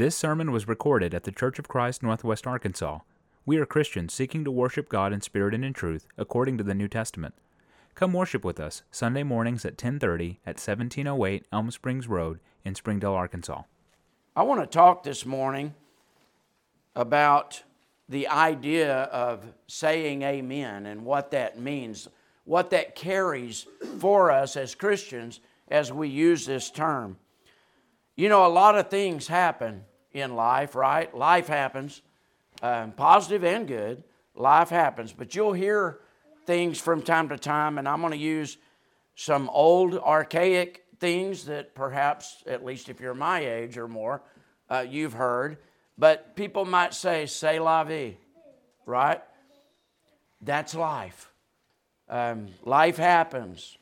This sermon was recorded at the Church of Christ, Northwest Arkansas. We are Christians seeking to worship God in spirit and in truth, according to the New Testament. Come worship with us Sunday mornings at 10:30 at 1708 Elm Springs Road in Springdale, Arkansas. I want to talk this morning about the idea of saying amen and what that means, what that carries for us as Christians as we use this term. You know, a lot of things happen in life, right? Life happens, um, positive and good. Life happens, but you'll hear things from time to time, and I'm going to use some old, archaic things that perhaps, at least if you're my age or more, uh, you've heard. But people might say, "Say la vie," right? That's life. Um, life happens.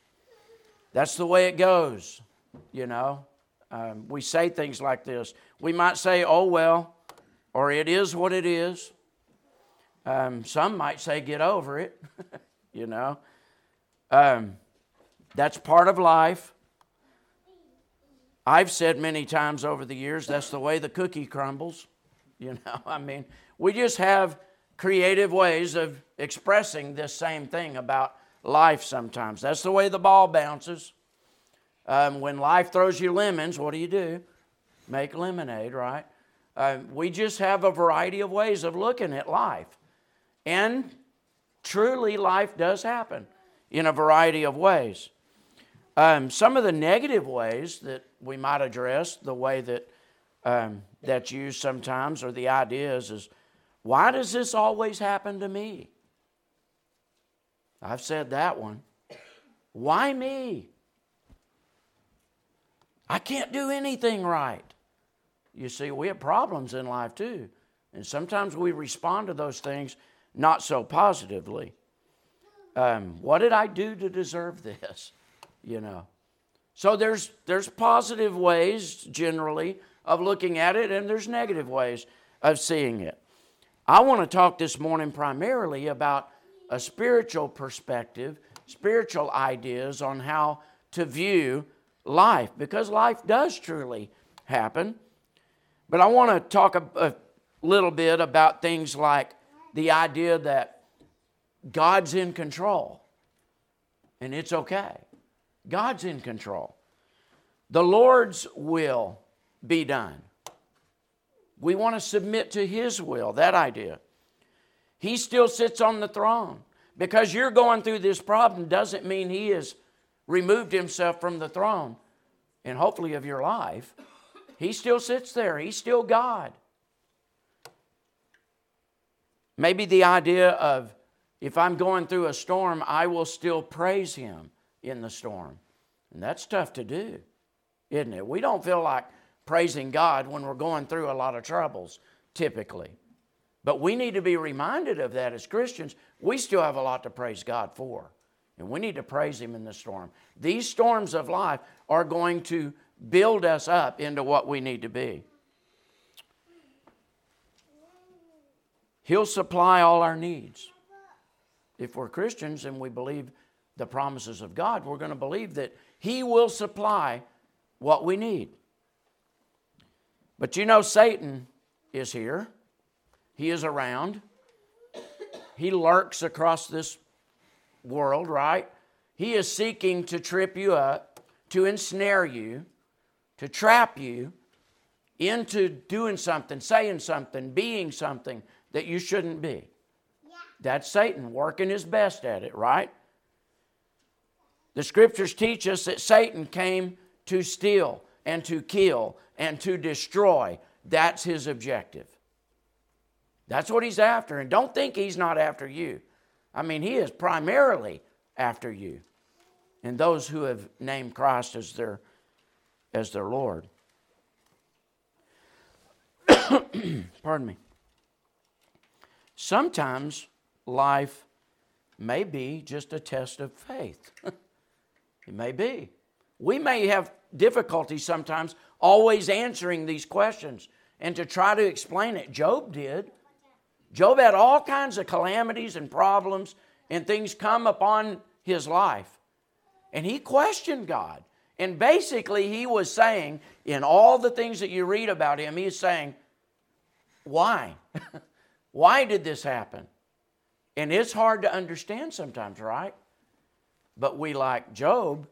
That's the way it goes, you know. Um, we say things like this. We might say, oh, well, or it is what it is. Um, some might say, get over it, you know. Um, that's part of life. I've said many times over the years, that's the way the cookie crumbles. You know, I mean, we just have creative ways of expressing this same thing about life sometimes. That's the way the ball bounces. Um, when life throws you lemons, what do you do? Make lemonade, right? Uh, we just have a variety of ways of looking at life. And truly, life does happen in a variety of ways. Um, some of the negative ways that we might address, the way that um, that's used sometimes, or the ideas is, why does this always happen to me? I've said that one. Why me? I can't do anything right. You see, we have problems in life too. And sometimes we respond to those things not so positively. Um, what did I do to deserve this? You know. So there's there's positive ways generally of looking at it, and there's negative ways of seeing it. I want to talk this morning primarily about a spiritual perspective, spiritual ideas on how to view life because life does truly happen. But I want to talk a, a, little bit about things like the idea that God's in control and it's okay. God's in control. The Lord's will be done. We want to submit to His will, that idea. He still sits on the throne. Because you're going through this problem doesn't mean He has removed himself from the throne and hopefully of your life, he still sits there. He's still God. Maybe the idea of if I'm going through a storm, I will still praise him in the storm. And that's tough to do, isn't it? We don't feel like praising God when we're going through a lot of troubles, typically. But we need to be reminded of that as Christians. We still have a lot to praise God for. And we need to praise Him in the storm. These storms of life are going to build us up into what we need to be. He'll supply all our needs. If we're Christians and we believe the promises of God, we're going to believe that He will supply what we need. But you know, Satan is here, he is around, he lurks across this world, right? He is seeking to trip you up, to ensnare you, to trap you into doing something, saying something, being something that you shouldn't be. Yeah. That's Satan working his best at it, right? The scriptures teach us that Satan came to steal and to kill and to destroy. That's his objective. That's what he's after. And don't think he's not after you. I mean, He is primarily after you and those who have named Christ as their, as their Lord. Pardon me. Sometimes life may be just a test of faith. it may be. We may have difficulty sometimes always answering these questions and to try to explain it. Job did. Job had all kinds of calamities and problems and things come upon his life. And he questioned God. And basically, he was saying, in all the things that you read about him, he's saying, why? why did this happen? And it's hard to understand sometimes, right? But we, like Job,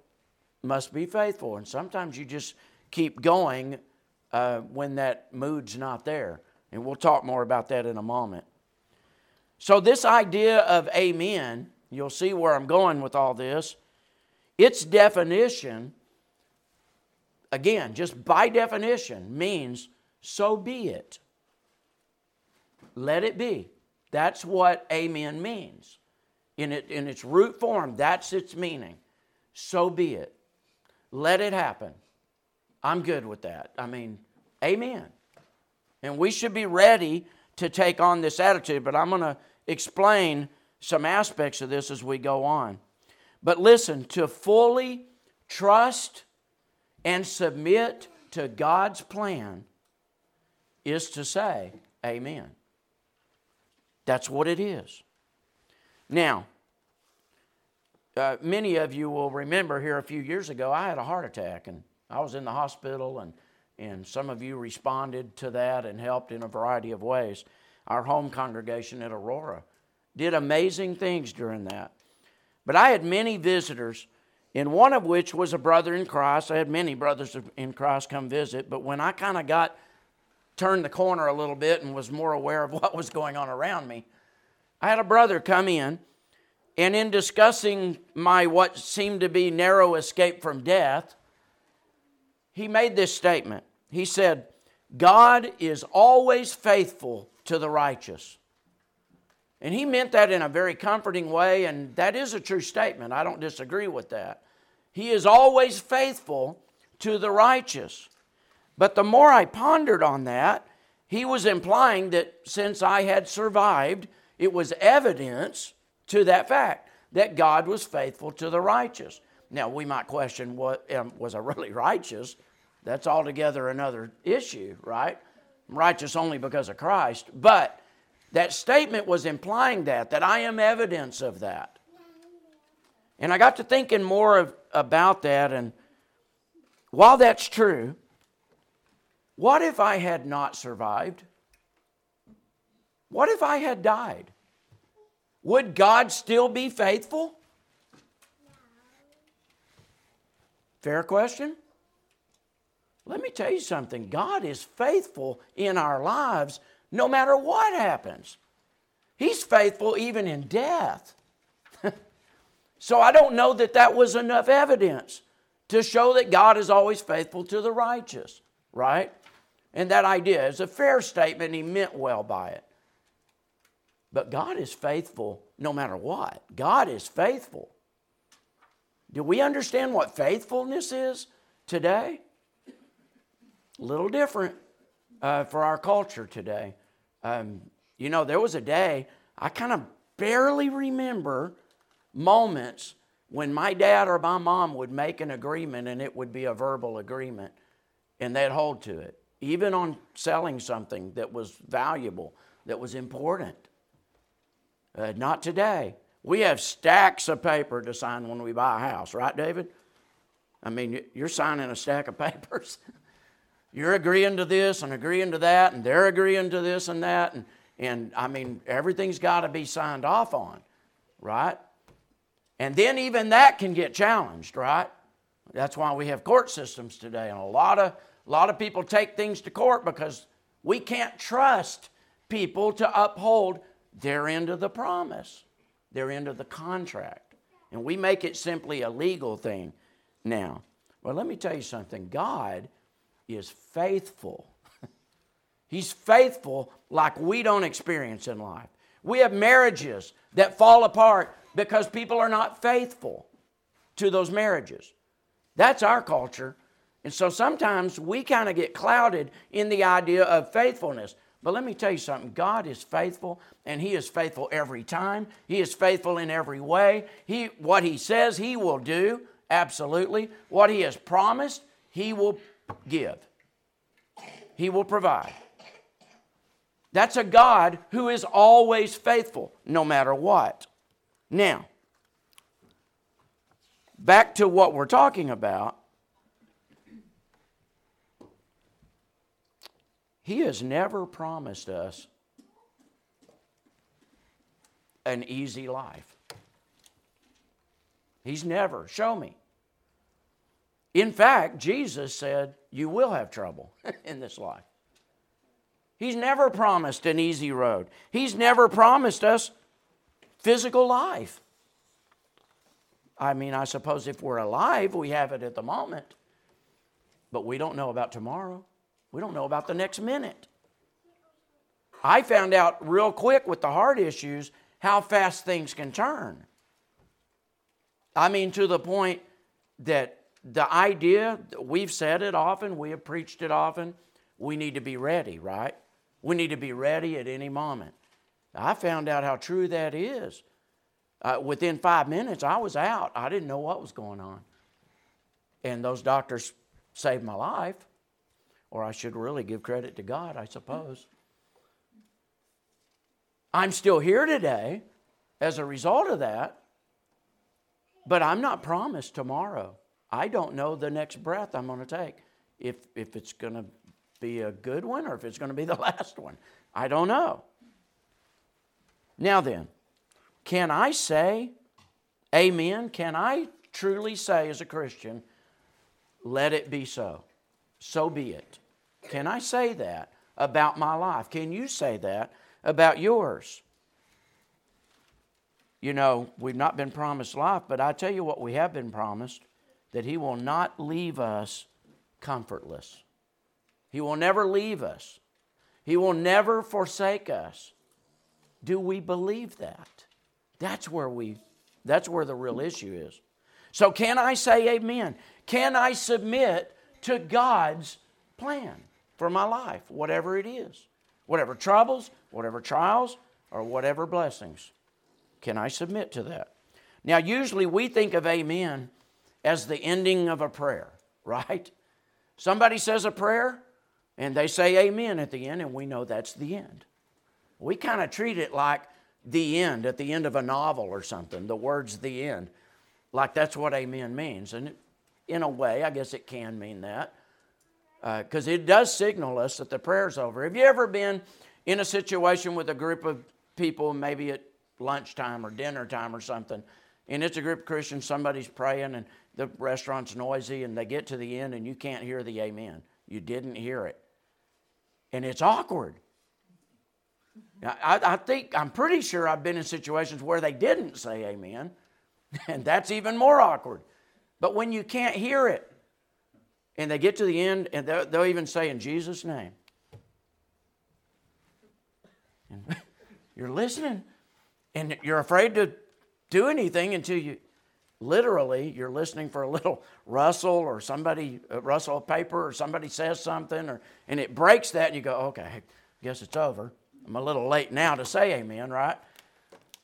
must be faithful. And sometimes you just keep going uh, when that mood's not there. And we'll talk more about that in a moment. So, this idea of amen, you'll see where I'm going with all this. Its definition again, just by definition, means so be it. Let it be. That's what amen means. In, it, in its root form, that's its meaning. So be it. Let it happen. I'm good with that. I mean, amen. And we should be ready to take on this attitude, but I'm going to explain some aspects of this as we go on. But listen, to fully trust and submit to God's plan is to say, Amen. That's what it is. Now, uh, many of you will remember here a few years ago, I had a heart attack and I was in the hospital, and, and some of you responded to that and helped in a variety of ways. Our home congregation at Aurora did amazing things during that. But I had many visitors in one of which was a brother in Christ. I had many brothers in Christ come visit, but when I kind of got turned the corner a little bit and was more aware of what was going on around me, I had a brother come in, and in discussing my what seemed to be narrow escape from death, he made this statement. He said, God is always faithful to the righteous. And he meant that in a very comforting way, and that is a true statement. I don't disagree with that. He is always faithful to the righteous. But the more I pondered on that, he was implying that since I had survived, it was evidence to that fact that God was faithful to the righteous. Now, we might question what um, was I really righteous? That's altogether another issue, right? I'm righteous only because of Christ. But that statement was implying that, that I am evidence of that. And I got to thinking more of, about that. And while that's true, what if I had not survived? What if I had died? Would God still be faithful? Fair question? Let me tell you something God is faithful in our lives no matter what happens. He's faithful even in death. So I don't know that that was enough evidence to show that God is always faithful to the righteous, right? And that idea is a fair statement. He meant well by it. But God is faithful no matter what. God is faithful. Do we understand what faithfulness is today? A little different uh, for our culture today. Um, you know, there was a day I kind of barely remember moments when my dad or my mom would make an agreement and it would be a verbal agreement and they'd hold to it, even on selling something that was valuable, that was important. Uh, not today. We have stacks of paper to sign when we buy a house, right, David? I mean, you're signing a stack of papers. you're agreeing to this and agreeing to that, and they're agreeing to this and that. And, and I mean, everything's got to be signed off on, right? And then even that can get challenged, right? That's why we have court systems today. And a lot of, a lot of people take things to court because we can't trust people to uphold their end of the promise, their end of the contract. And we make it simply a legal thing now. Well, let me tell you something God is faithful. He's faithful like we don't experience in life. We have marriages that fall apart because people are not faithful to those marriages. That's our culture. And so sometimes we kind of get clouded in the idea of faithfulness. But let me tell you something God is faithful, and He is faithful every time. He is faithful in every way. He, what He says, He will do, absolutely. What He has promised, He will give, He will provide. That's a God who is always faithful, no matter what. Now, back to what we're talking about. He has never promised us an easy life. He's never. Show me. In fact, Jesus said, You will have trouble in this life. He's never promised an easy road. He's never promised us physical life. I mean, I suppose if we're alive, we have it at the moment, but we don't know about tomorrow. We don't know about the next minute. I found out real quick with the heart issues how fast things can turn. I mean, to the point that the idea, we've said it often, we have preached it often, we need to be ready, right? We need to be ready at any moment. I found out how true that is. Uh, within five minutes, I was out. I didn't know what was going on. And those doctors saved my life, or I should really give credit to God, I suppose. I'm still here today as a result of that, but I'm not promised tomorrow. I don't know the next breath I'm going to take. If, if it's going to be a good one or if it's going to be the last one. I don't know. Now then, can I say amen? Can I truly say as a Christian, let it be so? So be it. Can I say that about my life? Can you say that about yours? You know, we've not been promised life, but I tell you what, we have been promised that He will not leave us comfortless. He will never leave us, He will never forsake us. Do we believe that? That's where we that's where the real issue is. So can I say amen? Can I submit to God's plan for my life, whatever it is? Whatever troubles, whatever trials, or whatever blessings. Can I submit to that? Now, usually we think of amen as the ending of a prayer, right? Somebody says a prayer and they say amen at the end, and we know that's the end. We kind of treat it like the end at the end of a novel or something, the words the end, like that's what amen means. And in a way, I guess it can mean that because uh, it does signal us that the prayer's over. Have you ever been in a situation with a group of people, maybe at lunchtime or dinner time or something, and it's a group of Christians, somebody's praying, and the restaurant's noisy and they get to the end and you can't hear the amen. You didn't hear it. And it's awkward. I, I think, I'm pretty sure I've been in situations where they didn't say amen, and that's even more awkward. But when you can't hear it, and they get to the end, and they'll, they'll even say, In Jesus' name. And you're listening, and you're afraid to do anything until you, literally you're listening for a little rustle or somebody rustle a paper or somebody says something or and it breaks that and you go okay I guess it's over i'm a little late now to say amen right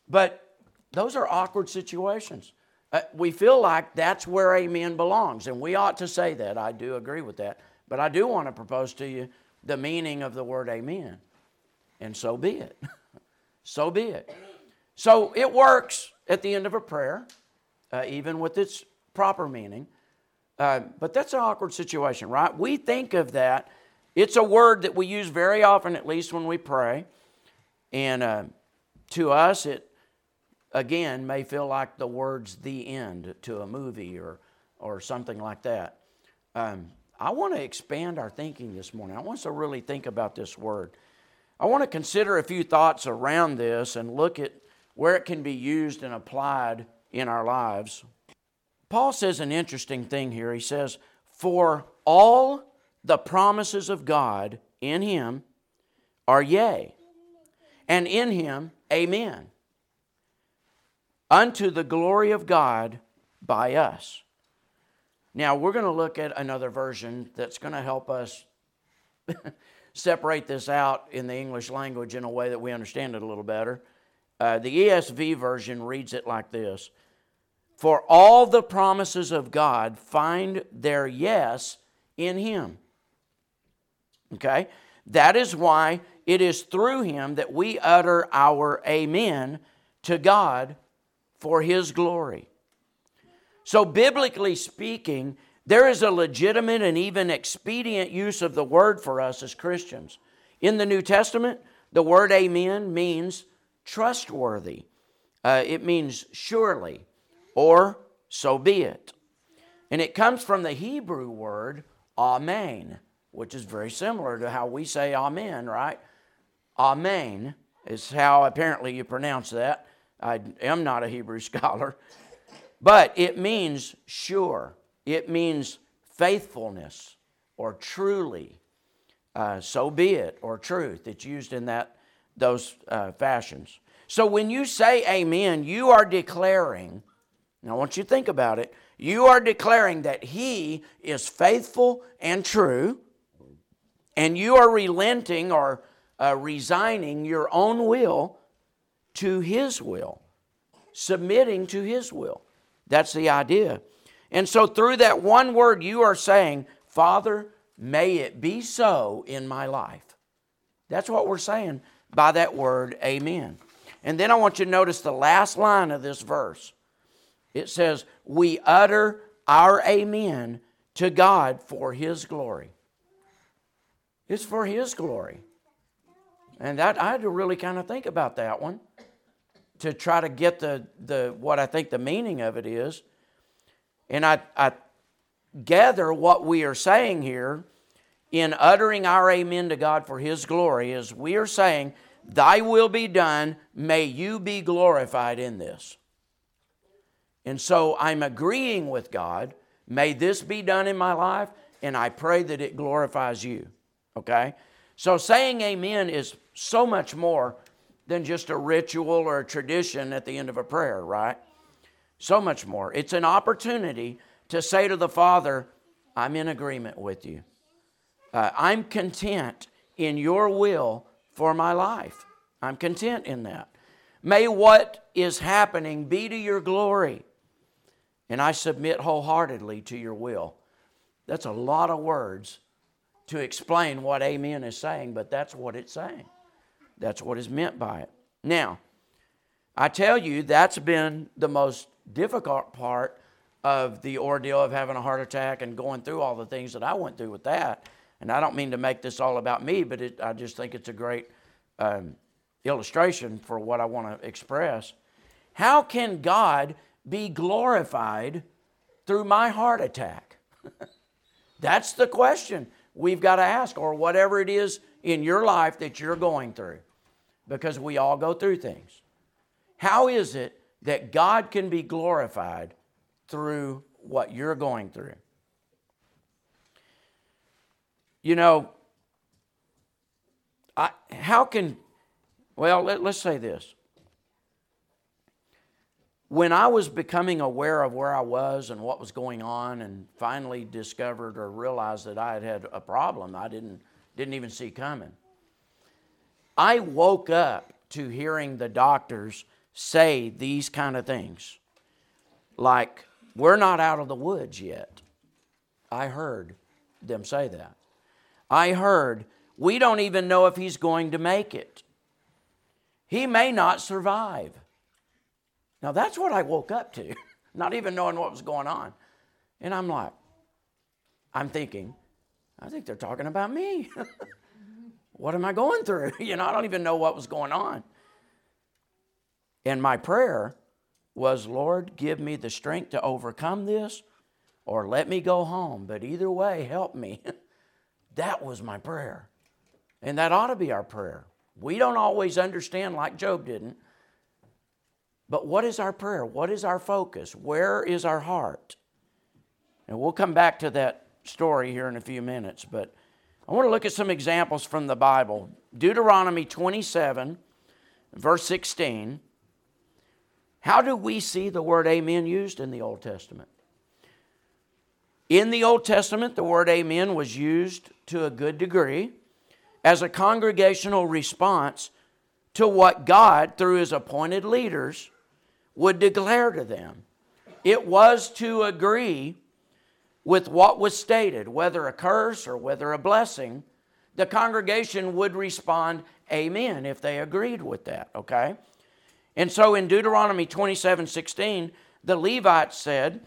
but those are awkward situations uh, we feel like that's where amen belongs and we ought to say that i do agree with that but i do want to propose to you the meaning of the word amen and so be it so be it so it works at the end of a prayer uh, even with its proper meaning. Uh, but that's an awkward situation, right? We think of that. It's a word that we use very often, at least when we pray. And uh, to us, it again may feel like the words the end to a movie or, or something like that. Um, I want to expand our thinking this morning. I want us to really think about this word. I want to consider a few thoughts around this and look at where it can be used and applied in our lives. Paul says an interesting thing here. He says, For all the promises of God in him are yea, and in him amen, unto the glory of God by us. Now, we're going to look at another version that's going to help us separate this out in the English language in a way that we understand it a little better. Uh, the ESV version reads it like this for all the promises of God find their yes in Him. Okay? That is why it is through Him that we utter our amen to God for His glory. So, biblically speaking, there is a legitimate and even expedient use of the word for us as Christians. In the New Testament, the word amen means trustworthy. Uh, it means surely or so be it. And it comes from the Hebrew word amen, which is very similar to how we say amen, right? Amen is how apparently you pronounce that. I am not a Hebrew scholar. But it means sure, it means faithfulness or truly. Uh, so be it, or truth. It's used in that those uh, fashions. So when you say amen, you are declaring, now I want you to think about it, you are declaring that He is faithful and true, and you are relenting or uh, resigning your own will to His will, submitting to His will. That's the idea. And so, through that one word, you are saying, Father, may it be so in my life. That's what we're saying by that word, amen. And then I want you to notice the last line of this verse. It says, We utter our amen to God for His glory. It's for His glory. And that I had to really kind of think about that one to try to get the, the what I think the meaning of it is. And I, I gather what we are saying here in uttering our amen to God for His glory is we are saying, Thy will be done, may you be glorified in this. And so I'm agreeing with God, may this be done in my life, and I pray that it glorifies you. Okay? So saying amen is so much more than just a ritual or a tradition at the end of a prayer, right? So much more. It's an opportunity to say to the Father, I'm in agreement with you. Uh, I'm content in your will for my life. I'm content in that. May what is happening be to your glory. And I submit wholeheartedly to your will. That's a lot of words to explain what amen is saying, but that's what it's saying. That's what is meant by it. Now, I tell you, that's been the most difficult part of the ordeal of having a heart attack and going through all the things that I went through with that. And I don't mean to make this all about me, but it, I just think it's a great um, illustration for what I want to express. How can God be glorified through my heart attack? That's the question we've got to ask, or whatever it is in your life that you're going through, because we all go through things. How is it that God can be glorified through what you're going through? You know, I, how can, well, let, let's say this. When I was becoming aware of where I was and what was going on, and finally discovered or realized that I had had a problem I didn't, didn't even see coming, I woke up to hearing the doctors say these kind of things. Like, we're not out of the woods yet. I heard them say that. I heard we don't even know if he's going to make it. He may not survive. Now, that's what I woke up to, not even knowing what was going on. And I'm like, I'm thinking, I think they're talking about me. what am I going through? You know, I don't even know what was going on. And my prayer was, Lord, give me the strength to overcome this or let me go home. But either way, help me. that was my prayer. And that ought to be our prayer. We don't always understand like Job didn't. But what is our prayer? What is our focus? Where is our heart? And we'll come back to that story here in a few minutes. But I want to look at some examples from the Bible. Deuteronomy 27, verse 16. How do we see the word amen used in the Old Testament? In the Old Testament, the word amen was used to a good degree as a congregational response to what God, through his appointed leaders, would declare to them. It was to agree with what was stated, whether a curse or whether a blessing. The congregation would respond, Amen, if they agreed with that, okay? And so in Deuteronomy 27 16, the Levites said,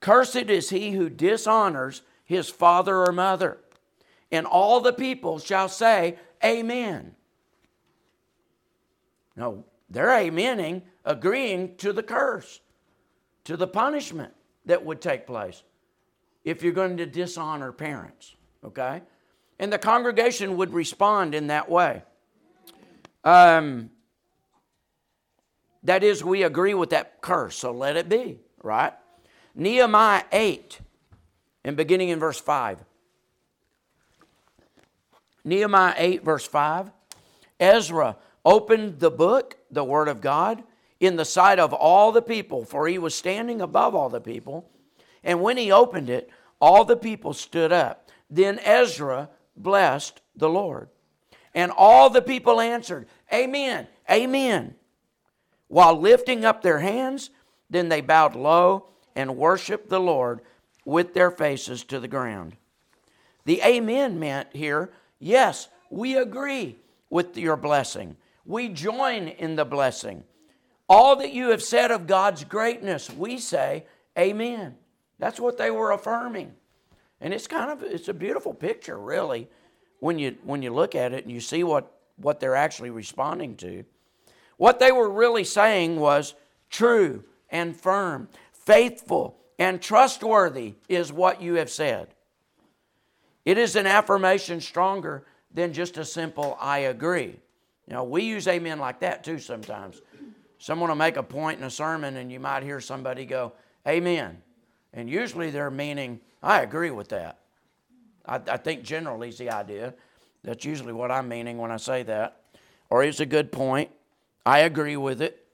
Cursed is he who dishonors his father or mother. And all the people shall say, amen. No, they're amening, agreeing to the curse, to the punishment that would take place if you're going to dishonor parents, okay? And the congregation would respond in that way. Um, that is, we agree with that curse, so let it be, right? Nehemiah 8, and beginning in verse 5. Nehemiah 8, verse 5. Ezra opened the book, the Word of God, in the sight of all the people, for he was standing above all the people. And when he opened it, all the people stood up. Then Ezra blessed the Lord. And all the people answered, Amen, Amen. While lifting up their hands, then they bowed low and worshiped the Lord with their faces to the ground. The Amen meant here, yes, we agree with your blessing. We join in the blessing. All that you have said of God's greatness, we say, Amen. That's what they were affirming. And it's kind of it's a beautiful picture, really, when you when you look at it and you see what, what they're actually responding to. What they were really saying was true and firm, faithful and trustworthy is what you have said. It is an affirmation stronger than just a simple I agree. You know, we use amen like that too sometimes. Someone will make a point in a sermon and you might hear somebody go, Amen. And usually they're meaning, I agree with that. I, I think generally is the idea. That's usually what I'm meaning when I say that. Or it's a good point. I agree with it.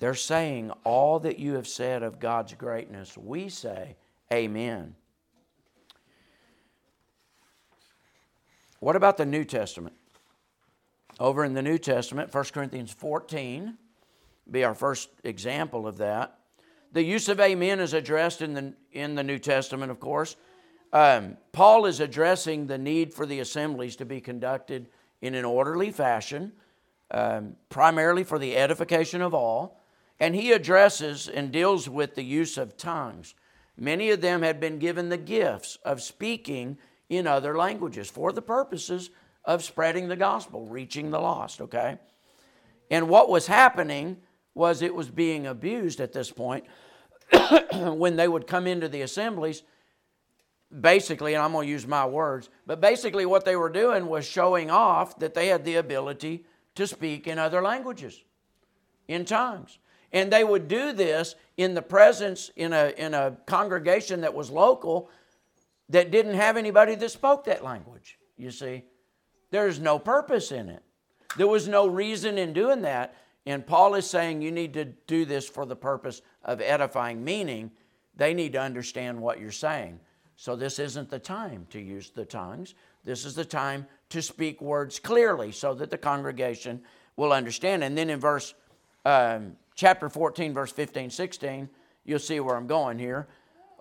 They're saying all that you have said of God's greatness. We say, Amen. What about the New Testament? Over in the New Testament, 1 Corinthians 14 be our first example of that. The use of amen is addressed in the, in the New Testament, of course. Um, Paul is addressing the need for the assemblies to be conducted in an orderly fashion, um, primarily for the edification of all. And he addresses and deals with the use of tongues. Many of them had been given the gifts of speaking in other languages for the purposes of spreading the gospel, reaching the lost, okay? And what was happening was it was being abused at this point when they would come into the assemblies. Basically, and I'm going to use my words, but basically what they were doing was showing off that they had the ability to speak in other languages, in tongues. And they would do this in the presence in a, in a congregation that was local that didn't have anybody that spoke that language, you see. There's no purpose in it. There was no reason in doing that. And Paul is saying you need to do this for the purpose of edifying, meaning they need to understand what you're saying. So this isn't the time to use the tongues. This is the time to speak words clearly so that the congregation will understand. And then in verse um, chapter 14, verse 15, 16, you'll see where I'm going here.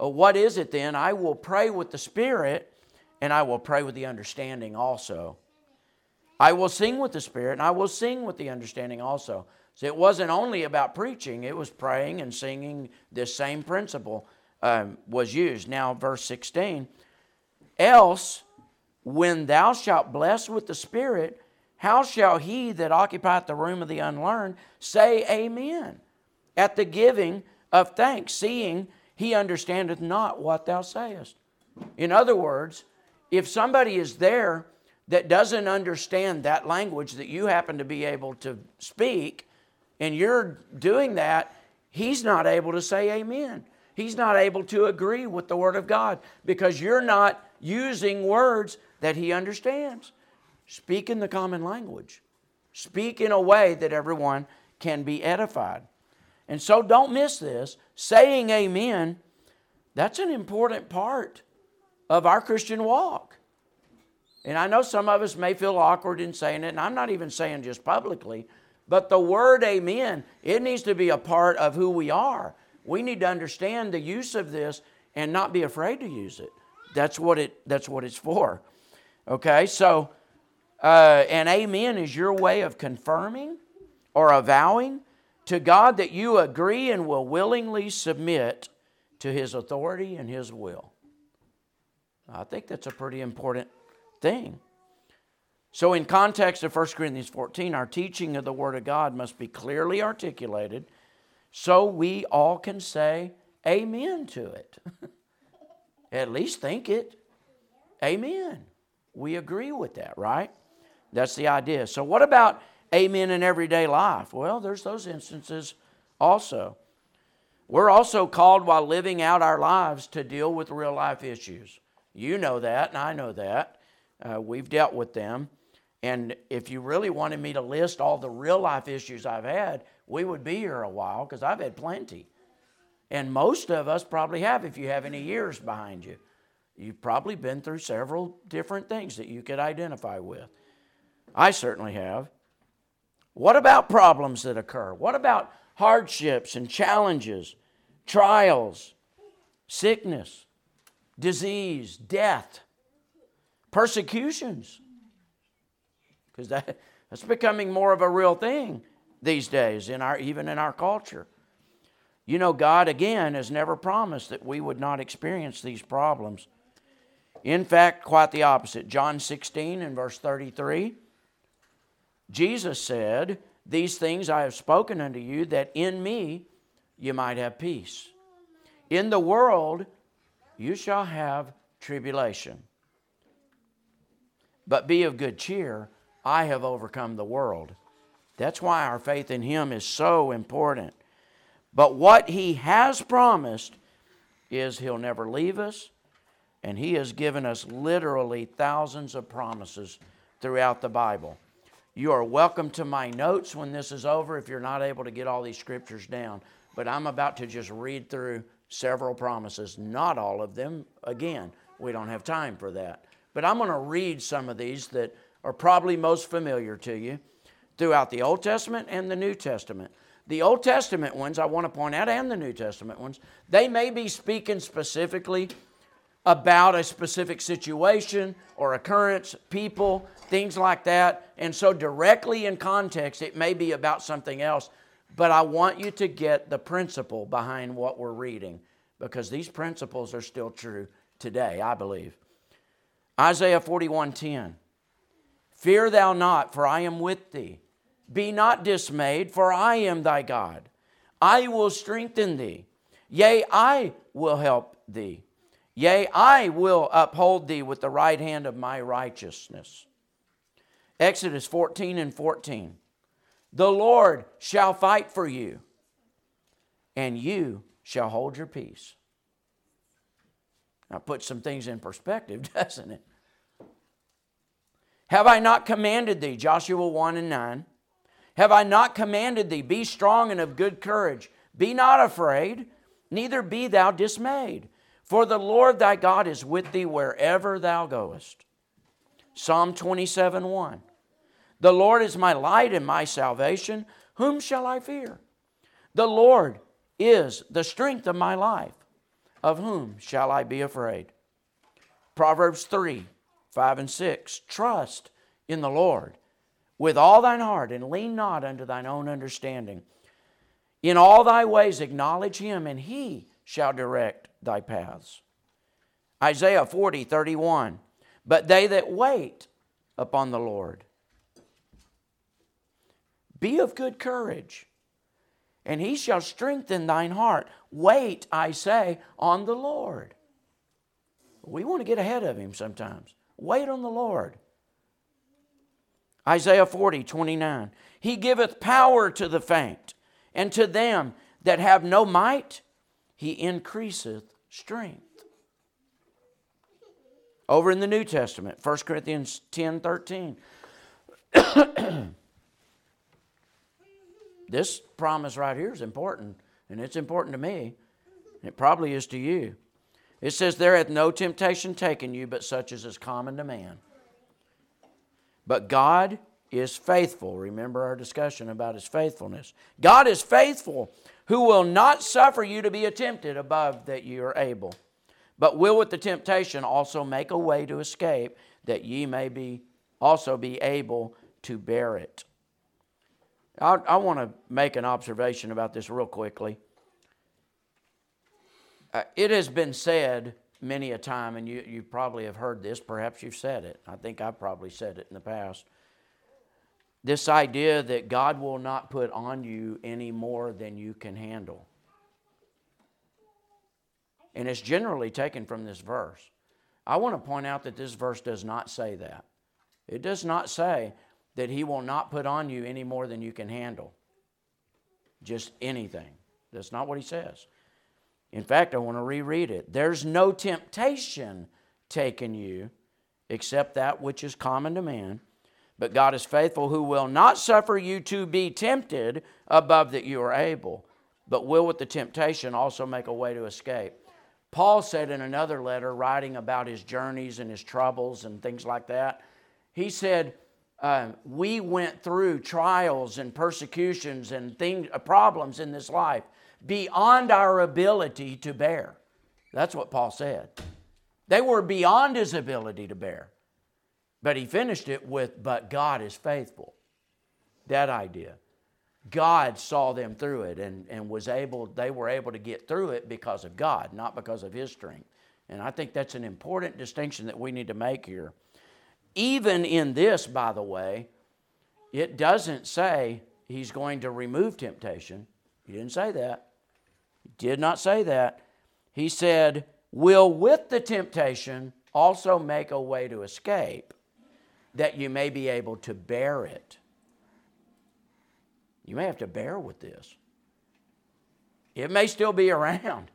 Uh, what is it then? I will pray with the Spirit and I will pray with the understanding also. I will sing with the Spirit and I will sing with the understanding also. So it wasn't only about preaching, it was praying and singing. This same principle um, was used. Now, verse 16 Else, when thou shalt bless with the Spirit, how shall he that occupieth the room of the unlearned say amen at the giving of thanks, seeing he understandeth not what thou sayest. In other words, if somebody is there that doesn't understand that language that you happen to be able to speak, and you're doing that, he's not able to say amen. He's not able to agree with the Word of God because you're not using words that he understands. Speak in the common language, speak in a way that everyone can be edified. And so don't miss this. Saying amen, that's an important part of our Christian walk. And I know some of us may feel awkward in saying it, and I'm not even saying just publicly, but the word amen, it needs to be a part of who we are. We need to understand the use of this and not be afraid to use it. That's what, it, that's what it's for. Okay, so uh, an amen is your way of confirming or avowing to God that you agree and will willingly submit to His authority and His will. I think that's a pretty important thing. So, in context of 1 Corinthians 14, our teaching of the Word of God must be clearly articulated so we all can say amen to it. At least think it. Amen. We agree with that, right? That's the idea. So, what about amen in everyday life? Well, there's those instances also. We're also called while living out our lives to deal with real life issues. You know that, and I know that. Uh, we've dealt with them. And if you really wanted me to list all the real life issues I've had, we would be here a while because I've had plenty. And most of us probably have, if you have any years behind you. You've probably been through several different things that you could identify with. I certainly have. What about problems that occur? What about hardships and challenges, trials, sickness, disease, death, persecutions? because that, that's becoming more of a real thing these days in our even in our culture. You know, God again has never promised that we would not experience these problems. In fact, quite the opposite. John 16 and verse 33, Jesus said, These things I have spoken unto you, that in me you might have peace. In the world you shall have tribulation. But be of good cheer, I have overcome the world. That's why our faith in Him is so important. But what He has promised is He'll never leave us, and He has given us literally thousands of promises throughout the Bible. You are welcome to my notes when this is over if you're not able to get all these scriptures down. But I'm about to just read through several promises, not all of them. Again, we don't have time for that. But I'm going to read some of these that are probably most familiar to you throughout the Old Testament and the New Testament. The Old Testament ones, I want to point out, and the New Testament ones, they may be speaking specifically about a specific situation or occurrence, people, things like that. And so, directly in context, it may be about something else. But I want you to get the principle behind what we're reading because these principles are still true today, I believe. Isaiah 41 10. Fear thou not, for I am with thee. Be not dismayed, for I am thy God. I will strengthen thee. Yea, I will help thee. Yea, I will uphold thee with the right hand of my righteousness. Exodus 14 and 14. The Lord shall fight for you, and you shall hold your peace. Now, put some things in perspective, doesn't it? Have I not commanded thee? Joshua 1 and 9. Have I not commanded thee? Be strong and of good courage. Be not afraid, neither be thou dismayed. For the Lord thy God is with thee wherever thou goest. Psalm 27 1. The Lord is my light and my salvation. Whom shall I fear? The Lord is the strength of my life. Of whom shall I be afraid? Proverbs 3 5 and 6. Trust in the Lord with all thine heart and lean not unto thine own understanding. In all thy ways acknowledge him, and he shall direct thy paths. Isaiah 40, 31. But they that wait upon the Lord, be of good courage, and he shall strengthen thine heart. Wait, I say, on the Lord. We want to get ahead of him sometimes. Wait on the Lord. Isaiah 40, 29. He giveth power to the faint, and to them that have no might, he increaseth strength. Over in the New Testament, 1 Corinthians 10, 13. this promise right here is important, and it's important to me. It probably is to you. It says, There hath no temptation taken you, but such as is common to man. But God is faithful. Remember our discussion about his faithfulness. God is faithful, who will not suffer you to be tempted above that you are able, but will with the temptation also make a way to escape, that ye may be also be able to bear it. I, I want to make an observation about this real quickly. Uh, it has been said many a time, and you, you probably have heard this, perhaps you've said it. I think I've probably said it in the past. This idea that God will not put on you any more than you can handle. And it's generally taken from this verse. I want to point out that this verse does not say that. It does not say that He will not put on you any more than you can handle. Just anything. That's not what He says. In fact, I want to reread it. There's no temptation taken you except that which is common to man. But God is faithful, who will not suffer you to be tempted above that you are able, but will with the temptation also make a way to escape. Paul said in another letter, writing about his journeys and his troubles and things like that, he said, uh, We went through trials and persecutions and things, uh, problems in this life beyond our ability to bear. That's what Paul said. They were beyond his ability to bear. But he finished it with, but God is faithful. That idea. God saw them through it and, and was able, they were able to get through it because of God, not because of his strength. And I think that's an important distinction that we need to make here. Even in this, by the way, it doesn't say he's going to remove temptation. He didn't say that. He did not say that. He said, will with the temptation also make a way to escape, that you may be able to bear it. You may have to bear with this. It may still be around.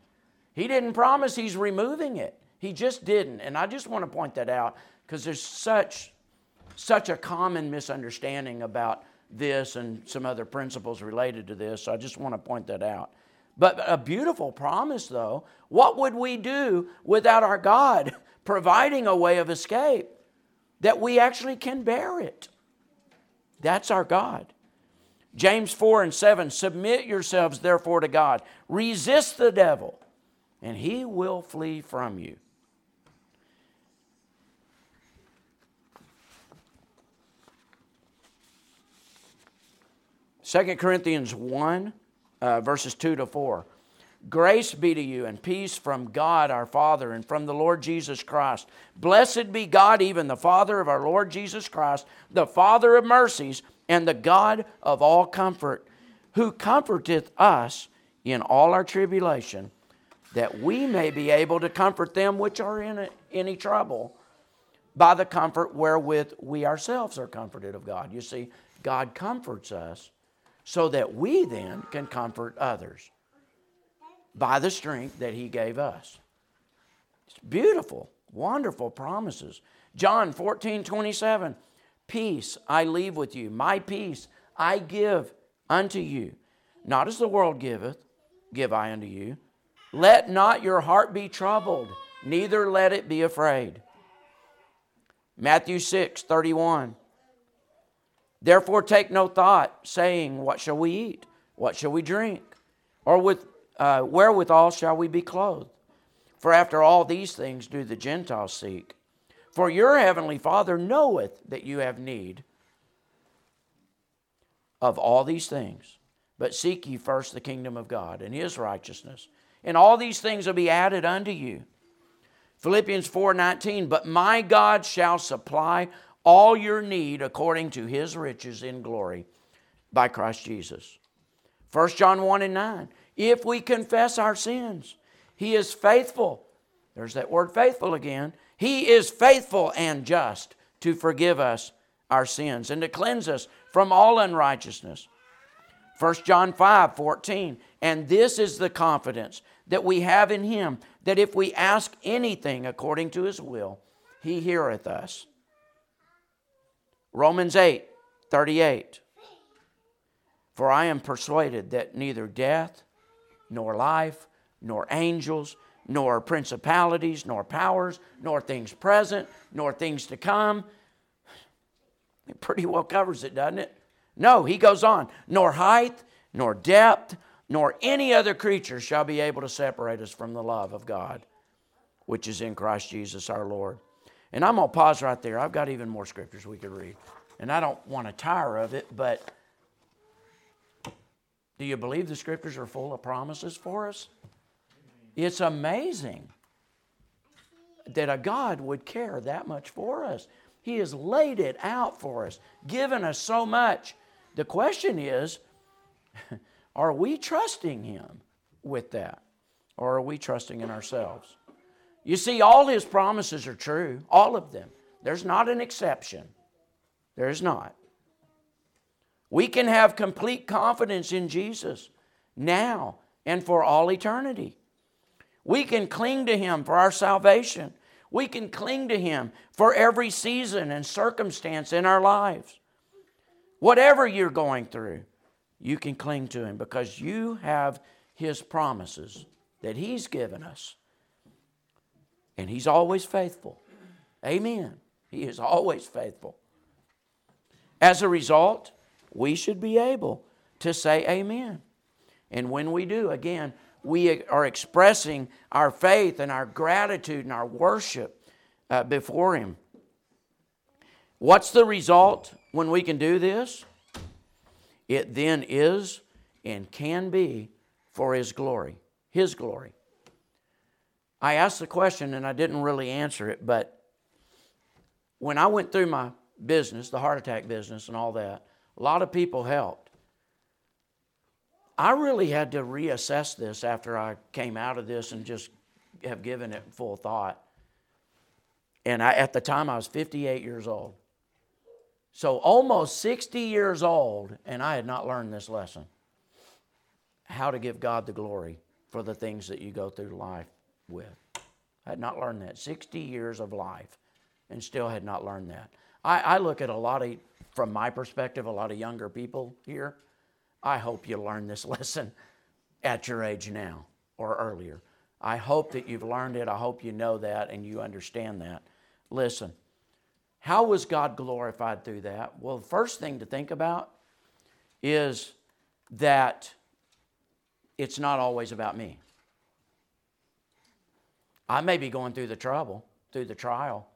He didn't promise he's removing it. He just didn't. And I just want to point that out because there's such such a common misunderstanding about this and some other principles related to this. So I just want to point that out. But a beautiful promise, though. What would we do without our God providing a way of escape that we actually can bear it? That's our God. James 4 and 7 Submit yourselves therefore to God, resist the devil, and he will flee from you. 2 Corinthians 1, uh, verses 2 to 4. Grace be to you and peace from God our Father and from the Lord Jesus Christ. Blessed be God, even the Father of our Lord Jesus Christ, the Father of mercies and the God of all comfort, who comforteth us in all our tribulation, that we may be able to comfort them which are in any trouble by the comfort wherewith we ourselves are comforted of God. You see, God comforts us so that we then can comfort others by the strength that He gave us. It's beautiful, wonderful promises. John 14, 27. Peace I leave with you, my peace I give unto you. Not as the world giveth, give I unto you. Let not your heart be troubled, neither let it be afraid. Matthew 6, 31. Therefore, take no thought, saying, What shall we eat? What shall we drink? Or with, uh, wherewithal shall we be clothed? For after all these things do the Gentiles seek. For your heavenly Father knoweth that you have need of all these things. But seek ye first the kingdom of God and his righteousness, and all these things will be added unto you. Philippians 4:19 But my God shall supply all your need according to his riches in glory by Christ Jesus. 1 John 1 and 9. If we confess our sins, he is faithful. There's that word faithful again. He is faithful and just to forgive us our sins and to cleanse us from all unrighteousness. 1 John 5 14. And this is the confidence that we have in him that if we ask anything according to his will, he heareth us. Romans 8 38. For I am persuaded that neither death, nor life, nor angels, nor principalities, nor powers, nor things present, nor things to come. It pretty well covers it, doesn't it? No, he goes on. Nor height, nor depth, nor any other creature shall be able to separate us from the love of God, which is in Christ Jesus our Lord. And I'm going to pause right there. I've got even more scriptures we could read. And I don't want to tire of it, but do you believe the scriptures are full of promises for us? It's amazing. that a God would care that much for us. He has laid it out for us, given us so much. The question is, are we trusting Him with that? Or are we trusting in ourselves? You see, all His promises are true, all of them. There's not an exception. There's not. We can have complete confidence in Jesus now and for all eternity. We can cling to Him for our salvation. We can cling to Him for every season and circumstance in our lives. Whatever you're going through, you can cling to Him because you have His promises that He's given us. And He's always faithful. Amen. He is always faithful. As a result, we should be able to say amen. And when we do, again, we are expressing our faith and our gratitude and our worship uh, before Him. What's the result when we can do this? It then is and can be for His glory. His glory. I asked the question and I didn't really answer it, but when I went through my business, the heart attack business and all that, a lot of people helped. I really had to reassess this after I came out of this and just have given it full thought. And I, at the time, I was 58 years old. So almost 60 years old, and I had not learned this lesson how to give God the glory for the things that you go through life with. I had not learned that. 60 years of life, and still had not learned that. I, I look at a lot of, from my perspective, a lot of younger people here I hope you learn this lesson at your age now or earlier. I hope that you've learned it. I hope you know that and you understand that. Listen, how was God glorified through that? Well, the first thing to think about is that it's not always about me. I may be going through the trouble, through the trial,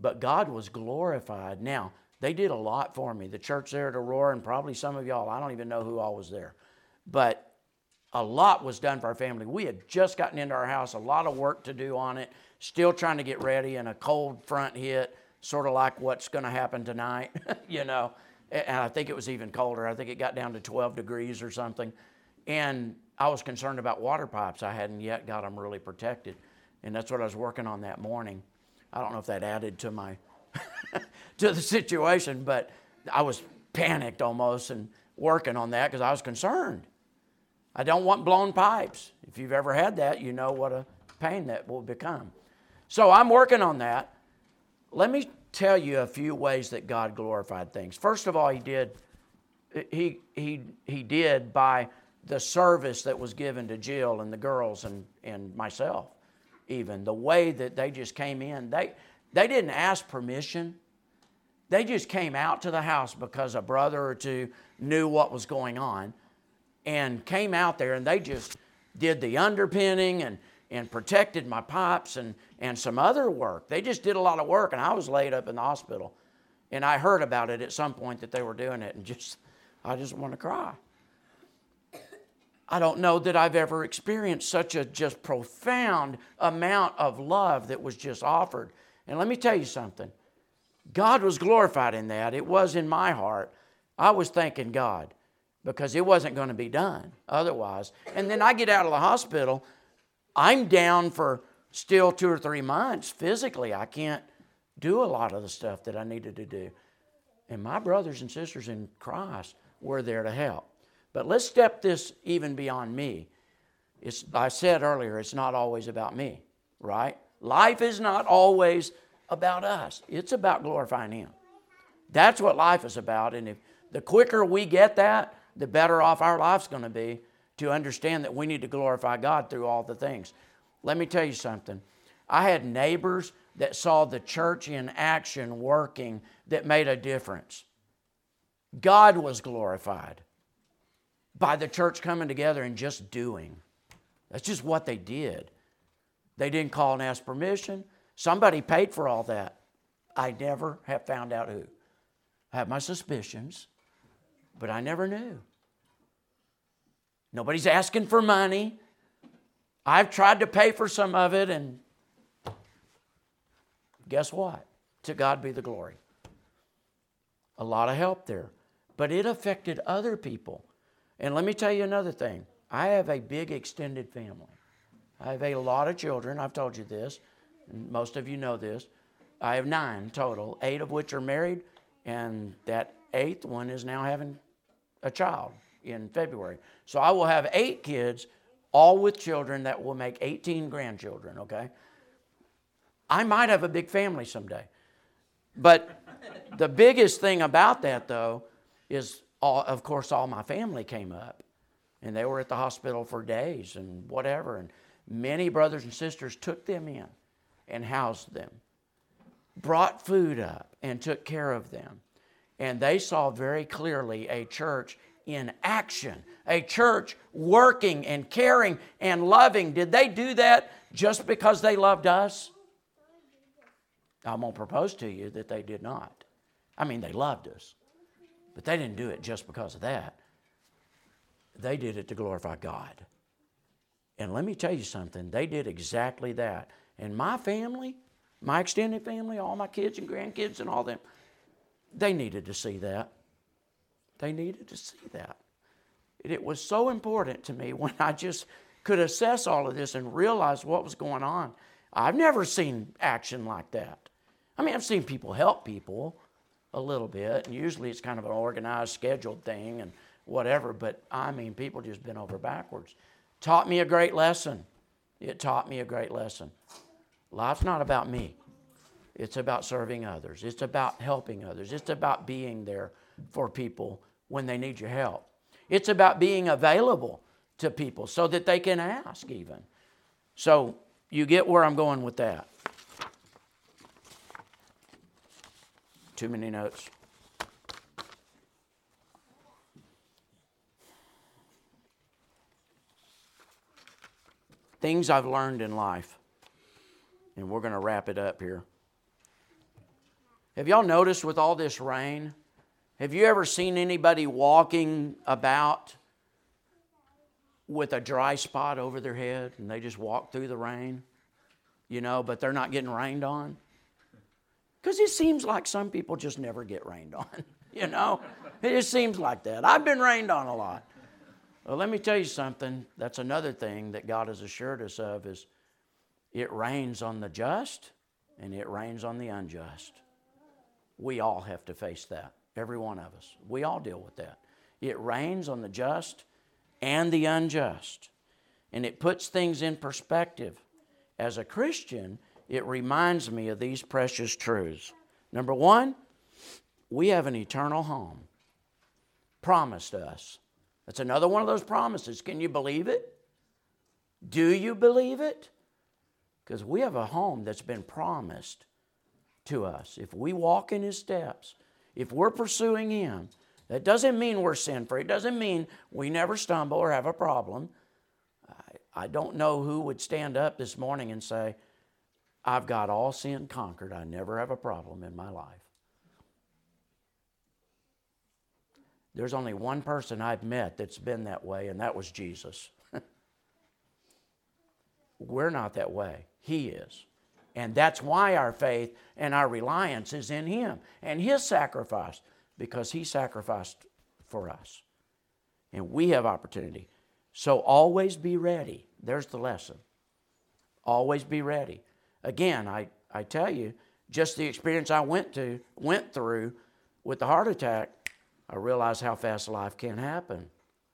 but God was glorified. Now, they did a lot for me. The church there at Aurora, and probably some of y'all, I don't even know who all was there. But a lot was done for our family. We had just gotten into our house, a lot of work to do on it, still trying to get ready, and a cold front hit, sort of like what's going to happen tonight, you know. And I think it was even colder. I think it got down to 12 degrees or something. And I was concerned about water pipes. I hadn't yet got them really protected. And that's what I was working on that morning. I don't know if that added to my to the situation, but I was panicked almost and working on that because I was concerned. I don't want blown pipes. If you've ever had that, you know what a pain that will become. So I'm working on that. Let me tell you a few ways that God glorified things. First of all, he did he he he did by the service that was given to Jill and the girls and, and myself, even the way that they just came in. They they didn't ask permission. They just came out to the house because a brother or two knew what was going on and came out there and they just did the underpinning and, and protected my pipes and, and some other work. They just did a lot of work and I was laid up in the hospital. And I heard about it at some point that they were doing it and just, I just want to cry. I don't know that I've ever experienced such a just profound amount of love that was just offered. And let me tell you something God was glorified in that. It was in my heart. I was thanking God because it wasn't going to be done otherwise. And then I get out of the hospital. I'm down for still two or three months physically. I can't do a lot of the stuff that I needed to do. And my brothers and sisters in Christ were there to help. But let's step this even beyond me. It's, I said earlier, it's not always about me, right? Life is not always about us, it's about glorifying Him. That's what life is about. And if the quicker we get that, the better off our life's going to be to understand that we need to glorify God through all the things. Let me tell you something. I had neighbors that saw the church in action working that made a difference. God was glorified by the church coming together and just doing. That's just what they did. They didn't call and ask permission. Somebody paid for all that. I never have found out who. I have my suspicions, but I never knew. Nobody's asking for money. I've tried to pay for some of it and Guess what? To God be the glory. A lot of help there. But it affected other people. And let me tell you another thing I have a big extended family. I have a lot of children. I've told you this, most of you know this. I have nine total, eight of which are married, and that eighth one is now having a child in February. So I will have eight kids, all with children that will make 18 grandchildren, okay? I might have a big family someday. But the biggest thing about that, though, is all, of course, all my family came up and they were at the hospital for days and whatever. And many brothers and sisters took them in and housed them, brought food up, and took care of them. And they saw very clearly a church in action, a church working and caring and loving. Did they do that just because they loved us? I'm going to propose to you that they did not. I mean, they loved us, but they didn't do it just because of that. They did it to glorify God. And let me tell you something, they did exactly that. And my family, my extended family, all my kids and grandkids and all them, they needed to see that. They needed to see that. And it was so important to me when I just could assess all of this and realize what was going on. I've never seen action like that. I mean, I've seen people help people a little bit, and usually it's kind of an organized, scheduled thing and whatever, but I mean, people just bent over backwards. Taught me a great lesson. It taught me a great lesson. Life's not about me, it's about serving others, it's about helping others, it's about being there for people when they need your help. It's about being available to people so that they can ask, even. So, you get where I'm going with that. Too many notes. Things I've learned in life. And we're going to wrap it up here. Have y'all noticed with all this rain? Have you ever seen anybody walking about with a dry spot over their head and they just walk through the rain? You know, but they're not getting rained on? Because it seems like some people just never get rained on, you know? It just seems like that. I've been rained on a lot. Well, let me tell you something. That's another thing that God has assured us of is it rains on the just and it rains on the unjust. We all have to face that, every one of us. We all deal with that. It rains on the just and the unjust. And it puts things in perspective. As a Christian, it reminds me of these precious truths. Number one, we have an eternal home promised us. That's another one of those promises. Can you believe it? Do you believe it? Because we have a home that's been promised to us. If we walk in His steps, if we're pursuing Him, that doesn't mean we're sin free. It doesn't mean we never stumble or have a problem. I, I don't know who would stand up this morning and say, I've got all sin conquered. I never have a problem in my life. There's only one person I've met that's been that way, and that was Jesus. We're not that way. He is. And that's why our faith and our reliance is in Him and His sacrifice, because He sacrificed for us. And we have opportunity. So always be ready. There's the lesson. Always be ready. Again, I, I tell you, just the experience I went to went through with the heart attack, I realize how fast life can happen.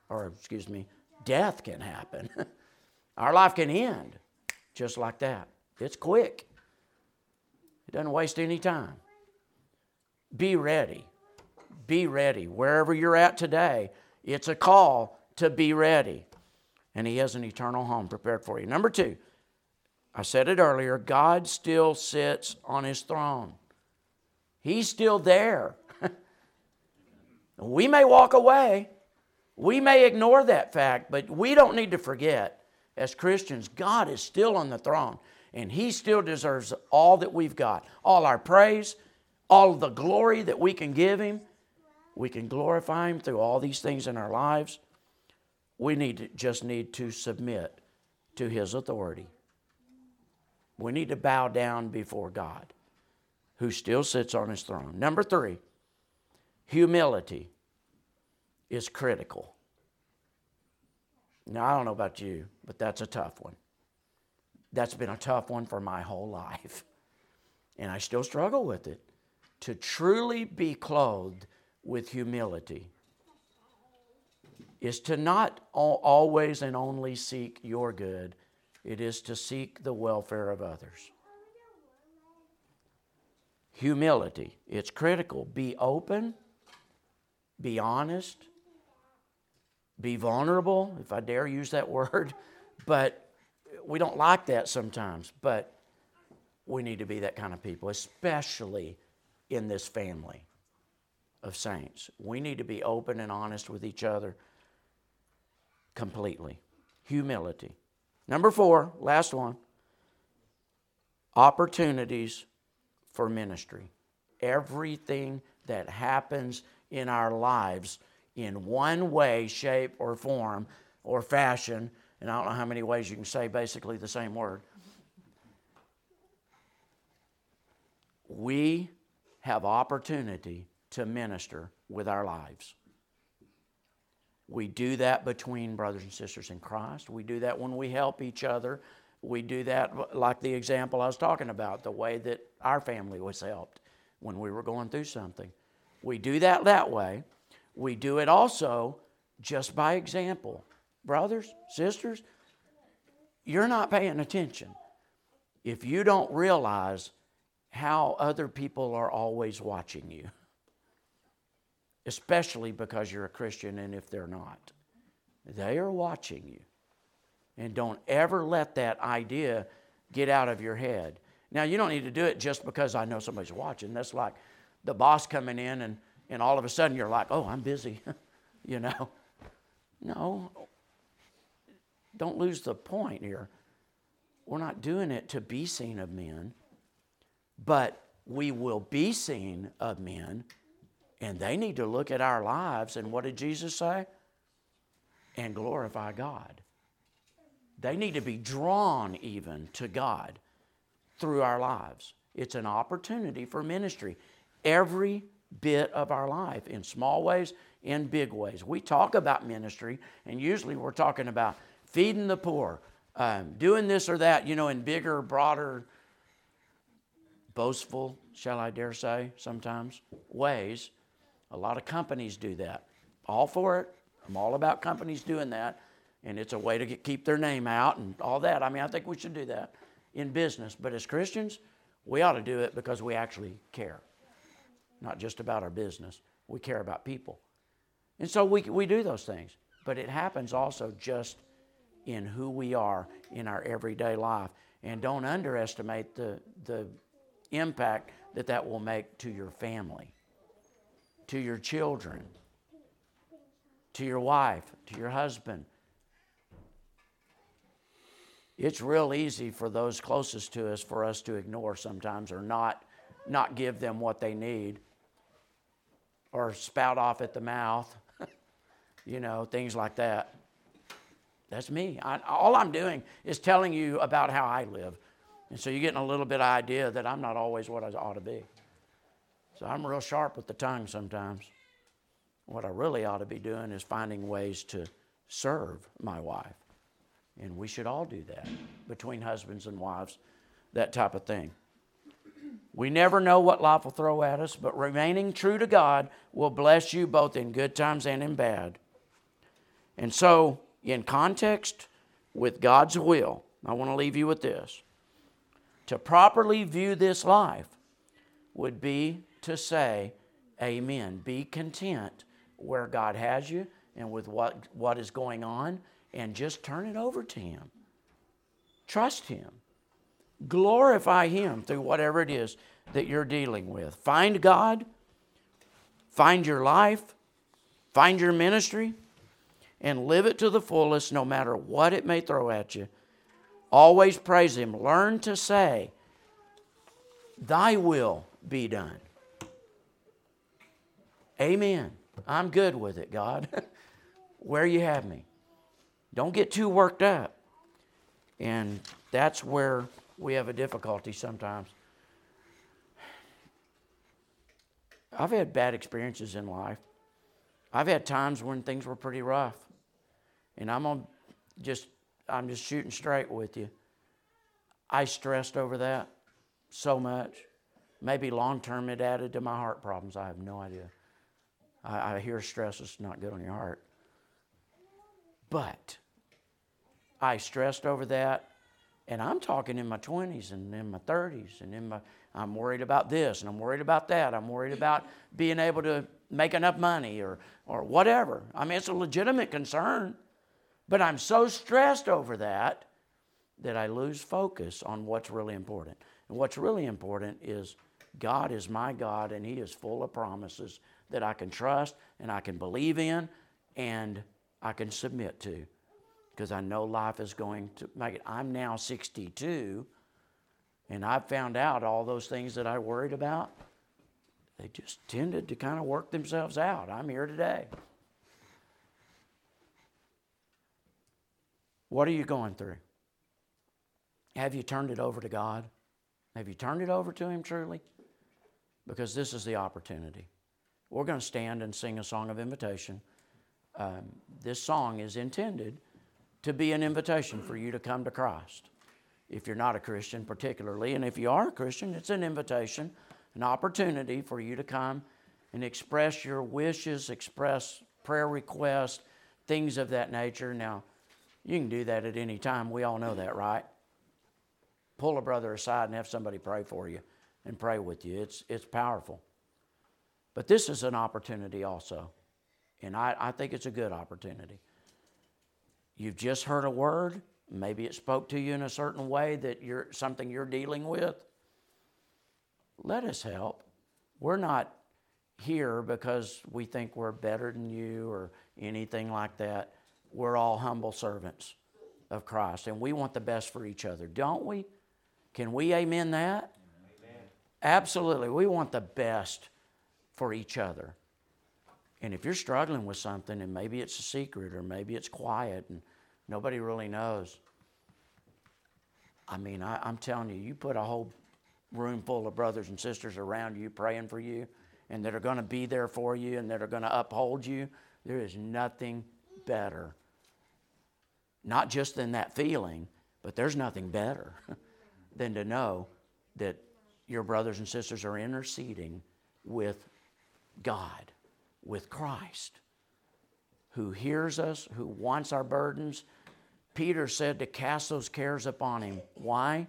Or excuse me, death can happen. Our life can end just like that. It's quick. It doesn't waste any time. Be ready. Be ready. Wherever you're at today, it's a call to be ready. And He has an eternal home prepared for you. Number two, I said it earlier God still sits on his throne, he's still there. We may walk away, we may ignore that fact, but we don't need to forget as Christians, God is still on the throne and he still deserves all that we've got all our praise, all the glory that we can give him. We can glorify him through all these things in our lives. We need to, just need to submit to his authority. We need to bow down before God. who still sits on his throne. Number three, humility is critical. Now, I don't know about you, but that's a tough one. That's been a tough one for my whole life. And I still struggle with it. To truly be clothed with humility is to not always and only seek your good, it is to seek the welfare of others. Humility, it's critical. Be open, be honest, be vulnerable, if I dare use that word, but we don't like that sometimes, but we need to be that kind of people, especially in this family of saints. We need to be open and honest with each other completely. Humility. Number four, last one opportunities for ministry. Everything that happens in our lives in one way, shape, or form or fashion, and I don't know how many ways you can say basically the same word. We have opportunity to minister with our lives. We do that between brothers and sisters in Christ. We do that when we help each other. We do that, like the example I was talking about, the way that our family was helped when we were going through something. We do that that way. We do it also just by example. Brothers, sisters, you're not paying attention if you don't realize how other people are always watching you especially because you're a Christian and if they're not. They are watching you. And don't ever let that idea get out of your head. Now, you don't need to do it just because I know somebody's watching. That's like the boss coming in and, and all of a sudden you're like, oh, I'm busy, you know. No, don't lose the point here. We're not doing it to be seen of men, but we will be seen of men and they need to look at our lives and what did Jesus say? And glorify God. They need to be drawn even to God through our lives. It's an opportunity for ministry every bit of our life in small ways, in big ways. We talk about ministry, and usually we're talking about feeding the poor, um, doing this or that, you know, in bigger, broader, boastful, shall I dare say, sometimes ways. A lot of companies do that. All for it. I'm all about companies doing that. And it's a way to get, keep their name out and all that. I mean, I think we should do that in business. But as Christians, we ought to do it because we actually care. Not just about our business, we care about people. And so we, we do those things. But it happens also just in who we are in our everyday life. And don't underestimate the, the impact that that will make to your family to your children, to your wife, to your husband. It's real easy for those closest to us for us to ignore sometimes or not, not give them what they need or spout off at the mouth, you know, things like that. That's me. I, all I'm doing is telling you about how I live. And so you're getting a little bit of idea that I'm not always what I ought to be. So I'm real sharp with the tongue sometimes. What I really ought to be doing is finding ways to serve my wife. And we should all do that between husbands and wives, that type of thing. We never know what life will throw at us, but remaining true to God will bless you both in good times and in bad. And so, in context with God's will, I want to leave you with this. To properly view this life would be to say, Amen. Be content where God has you and with what, what is going on, and just turn it over to Him. Trust Him. Glorify Him through whatever it is that you're dealing with. Find God, find your life, find your ministry, and live it to the fullest no matter what it may throw at you. Always praise Him. Learn to say, Thy will be done. Amen. I'm good with it, God. where you have me. Don't get too worked up. And that's where we have a difficulty sometimes. I've had bad experiences in life. I've had times when things were pretty rough. And I'm on just I'm just shooting straight with you. I stressed over that so much. Maybe long term it added to my heart problems. I have no idea. I, I hear stress is not good on your heart. But I stressed over that, and I'm talking in my 20s and in my 30s, and in my I'm worried about this and I'm worried about that. I'm worried about being able to make enough money or or whatever. I mean, it's a legitimate concern, but I'm so stressed over that that I lose focus on what's really important. And what's really important is God is my God and He is full of promises that I can trust and I can believe in and I can submit to because I know life is going to make it. I'm now 62 and I've found out all those things that I worried about, they just tended to kind of work themselves out. I'm here today. What are you going through? Have you turned it over to God? Have you turned it over to Him truly? Because this is the opportunity. We're going to stand and sing a song of invitation. Um, this song is intended to be an invitation for you to come to Christ. If you're not a Christian, particularly, and if you are a Christian, it's an invitation, an opportunity for you to come and express your wishes, express prayer requests, things of that nature. Now, you can do that at any time. We all know that, right? Pull a brother aside and have somebody pray for you and pray with you. It's, it's powerful. But this is an opportunity also. And I, I think it's a good opportunity. You've just heard a word. Maybe it spoke to you in a certain way that you're something you're dealing with. Let us help. We're not here because we think we're better than you or anything like that. We're all humble servants of Christ, and we want the best for each other, don't we? Can we amen that? Amen. Absolutely. We want the best for each other. And if you're struggling with something, and maybe it's a secret, or maybe it's quiet, and nobody really knows, I mean, I, I'm telling you, you put a whole room full of brothers and sisters around you praying for you, and that are going to be there for you, and that are going to uphold you. There is nothing better. Not just in that feeling, but there's nothing better than to know that your brothers and sisters are interceding with God, with Christ, who hears us, who wants our burdens. Peter said to cast those cares upon him. Why?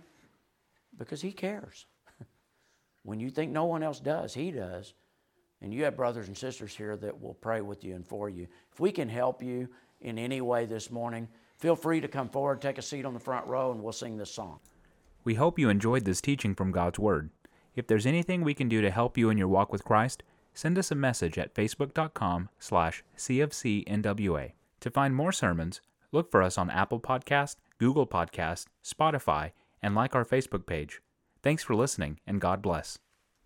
Because he cares. when you think no one else does, he does. And you have brothers and sisters here that will pray with you and for you. If we can help you in any way this morning, feel free to come forward, take a seat on the front row, and we'll sing this song. We hope you enjoyed this teaching from God's Word. If there's anything we can do to help you in your walk with Christ, send us a message at facebook.com slash cfcnwa. To find more sermons, look for us on Apple Podcast, Google Podcast, Spotify, and like our Facebook page. Thanks for listening, and God bless.